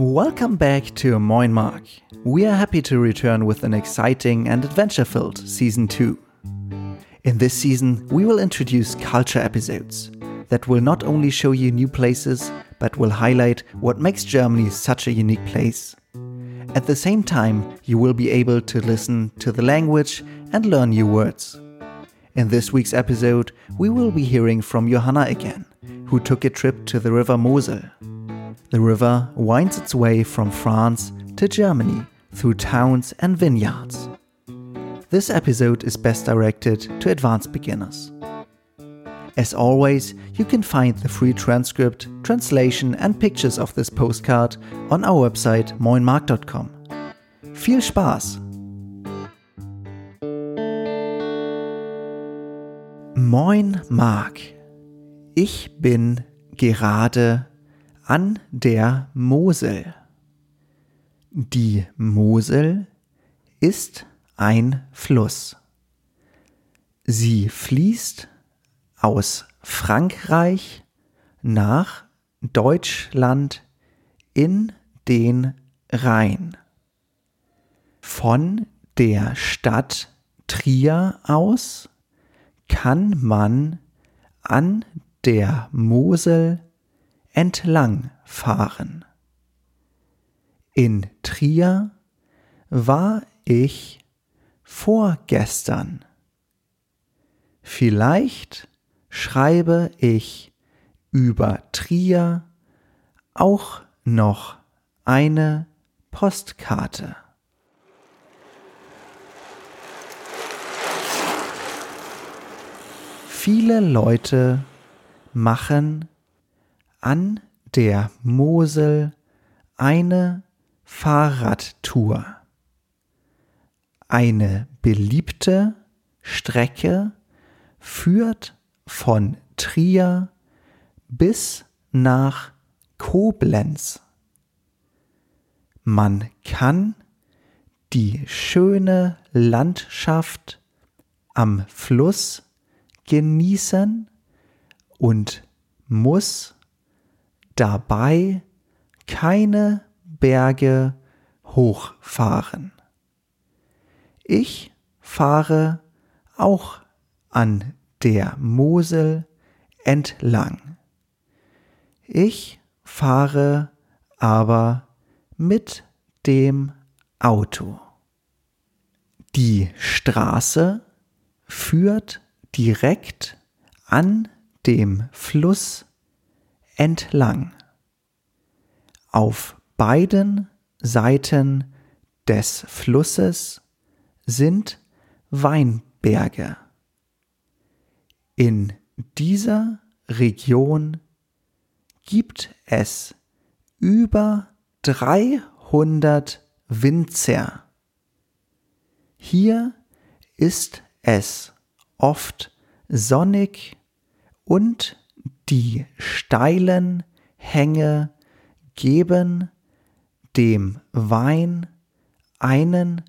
Welcome back to Moin Mark. We are happy to return with an exciting and adventure filled season 2. In this season, we will introduce culture episodes that will not only show you new places, but will highlight what makes Germany such a unique place. At the same time, you will be able to listen to the language and learn new words. In this week's episode, we will be hearing from Johanna again, who took a trip to the River Mosel. The river winds its way from France to Germany through towns and vineyards. This episode is best directed to advanced beginners. As always, you can find the free transcript, translation, and pictures of this postcard on our website moinmark.com. Viel Spaß! Moin Mark. Ich bin gerade an der Mosel. Die Mosel ist ein Fluss. Sie fließt aus Frankreich nach Deutschland in den Rhein. Von der Stadt Trier aus kann man an der Mosel entlang fahren. In Trier war ich vorgestern. Vielleicht schreibe ich über Trier auch noch eine Postkarte. Viele Leute machen an der Mosel eine Fahrradtour. Eine beliebte Strecke führt von Trier bis nach Koblenz. Man kann die schöne Landschaft am Fluss genießen und muss dabei keine Berge hochfahren. Ich fahre auch an der Mosel entlang. Ich fahre aber mit dem Auto. Die Straße führt direkt an dem Fluss entlang. Auf beiden Seiten des Flusses sind Weinberge. In dieser Region gibt es über 300 Winzer. Hier ist es oft sonnig und die steilen Hänge geben dem Wein einen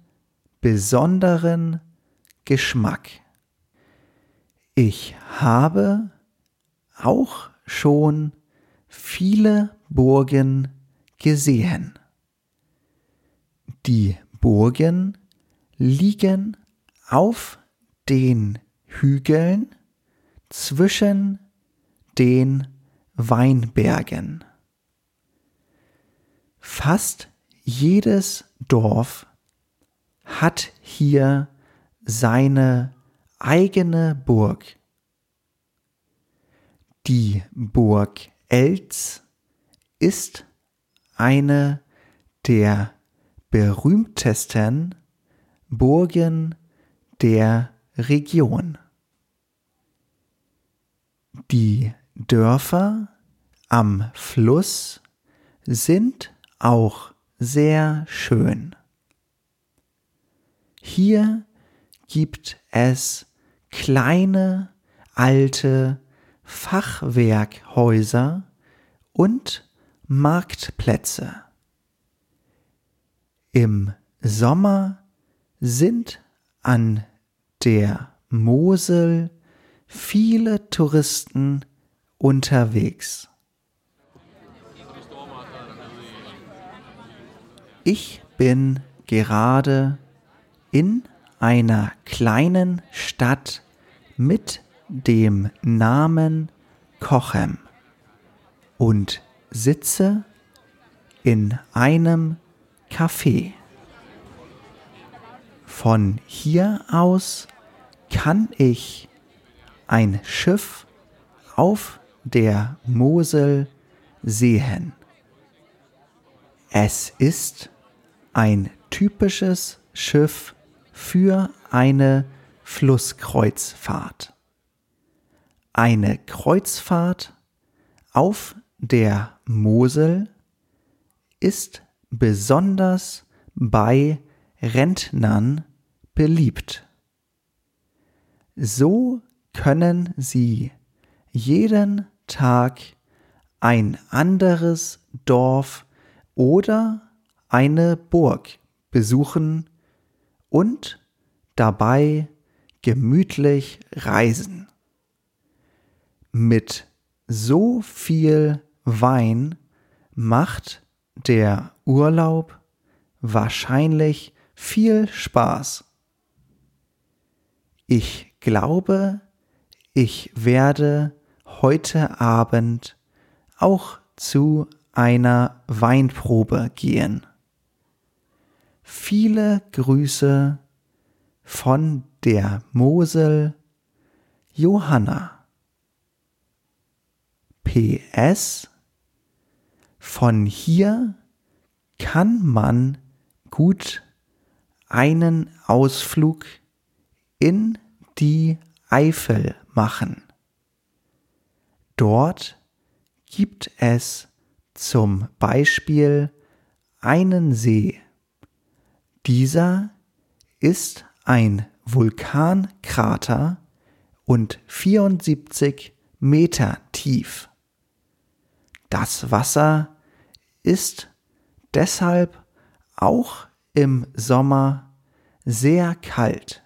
besonderen Geschmack. Ich habe auch schon viele Burgen gesehen. Die Burgen liegen auf den Hügeln zwischen den Weinbergen. Fast jedes Dorf hat hier seine eigene Burg. Die Burg Elz ist eine der berühmtesten Burgen der Region. Die Dörfer am Fluss sind auch sehr schön. Hier gibt es kleine alte Fachwerkhäuser und Marktplätze. Im Sommer sind an der Mosel viele Touristen unterwegs. Ich bin gerade in einer kleinen Stadt mit dem Namen Kochem und sitze in einem Café. Von hier aus kann ich ein Schiff auf der Mosel sehen. Es ist ein typisches Schiff für eine Flusskreuzfahrt. Eine Kreuzfahrt auf der Mosel ist besonders bei Rentnern beliebt. So können sie jeden Tag ein anderes Dorf oder eine Burg besuchen und dabei gemütlich reisen. Mit so viel Wein macht der Urlaub wahrscheinlich viel Spaß. Ich glaube, ich werde heute Abend auch zu einer Weinprobe gehen. Viele Grüße von der Mosel Johanna. PS Von hier kann man gut einen Ausflug in die Eifel machen. Dort gibt es zum Beispiel einen See. Dieser ist ein Vulkankrater und 74 Meter tief. Das Wasser ist deshalb auch im Sommer sehr kalt.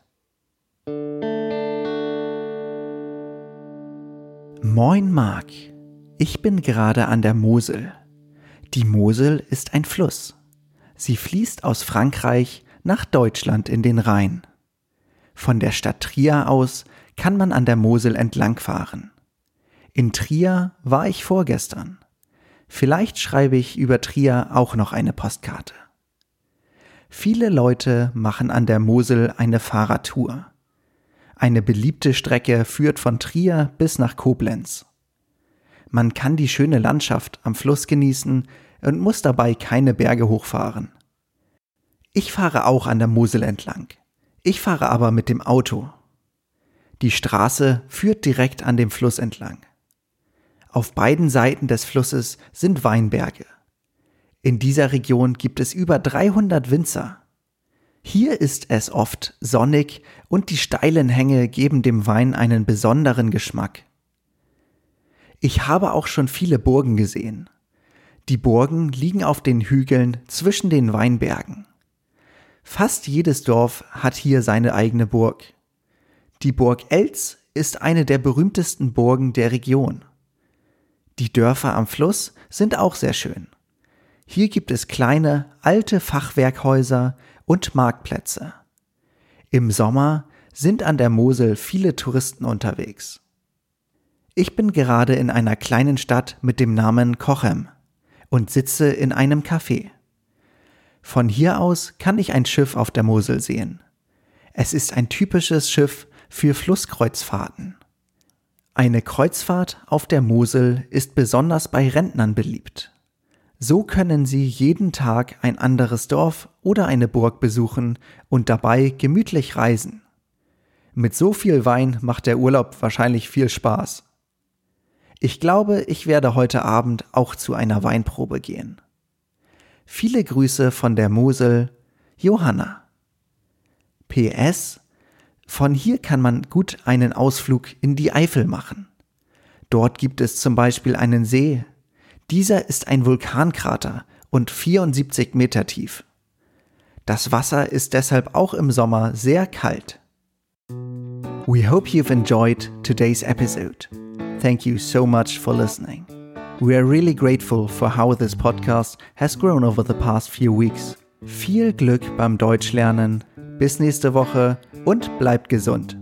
Moin Mark, ich bin gerade an der Mosel. Die Mosel ist ein Fluss. Sie fließt aus Frankreich nach Deutschland in den Rhein. Von der Stadt Trier aus kann man an der Mosel entlangfahren. In Trier war ich vorgestern. Vielleicht schreibe ich über Trier auch noch eine Postkarte. Viele Leute machen an der Mosel eine Fahrradtour. Eine beliebte Strecke führt von Trier bis nach Koblenz. Man kann die schöne Landschaft am Fluss genießen und muss dabei keine Berge hochfahren. Ich fahre auch an der Mosel entlang. Ich fahre aber mit dem Auto. Die Straße führt direkt an dem Fluss entlang. Auf beiden Seiten des Flusses sind Weinberge. In dieser Region gibt es über 300 Winzer. Hier ist es oft sonnig und die steilen Hänge geben dem Wein einen besonderen Geschmack. Ich habe auch schon viele Burgen gesehen. Die Burgen liegen auf den Hügeln zwischen den Weinbergen. Fast jedes Dorf hat hier seine eigene Burg. Die Burg Elz ist eine der berühmtesten Burgen der Region. Die Dörfer am Fluss sind auch sehr schön. Hier gibt es kleine, alte Fachwerkhäuser und Marktplätze. Im Sommer sind an der Mosel viele Touristen unterwegs. Ich bin gerade in einer kleinen Stadt mit dem Namen Kochem und sitze in einem Café. Von hier aus kann ich ein Schiff auf der Mosel sehen. Es ist ein typisches Schiff für Flusskreuzfahrten. Eine Kreuzfahrt auf der Mosel ist besonders bei Rentnern beliebt. So können Sie jeden Tag ein anderes Dorf oder eine Burg besuchen und dabei gemütlich reisen. Mit so viel Wein macht der Urlaub wahrscheinlich viel Spaß. Ich glaube, ich werde heute Abend auch zu einer Weinprobe gehen. Viele Grüße von der Mosel, Johanna. PS Von hier kann man gut einen Ausflug in die Eifel machen. Dort gibt es zum Beispiel einen See, dieser ist ein Vulkankrater und 74 Meter tief. Das Wasser ist deshalb auch im Sommer sehr kalt. We hope you've enjoyed today's episode. Thank you so much for listening. We are really grateful for how this podcast has grown over the past few weeks. Viel Glück beim Deutschlernen, bis nächste Woche und bleibt gesund.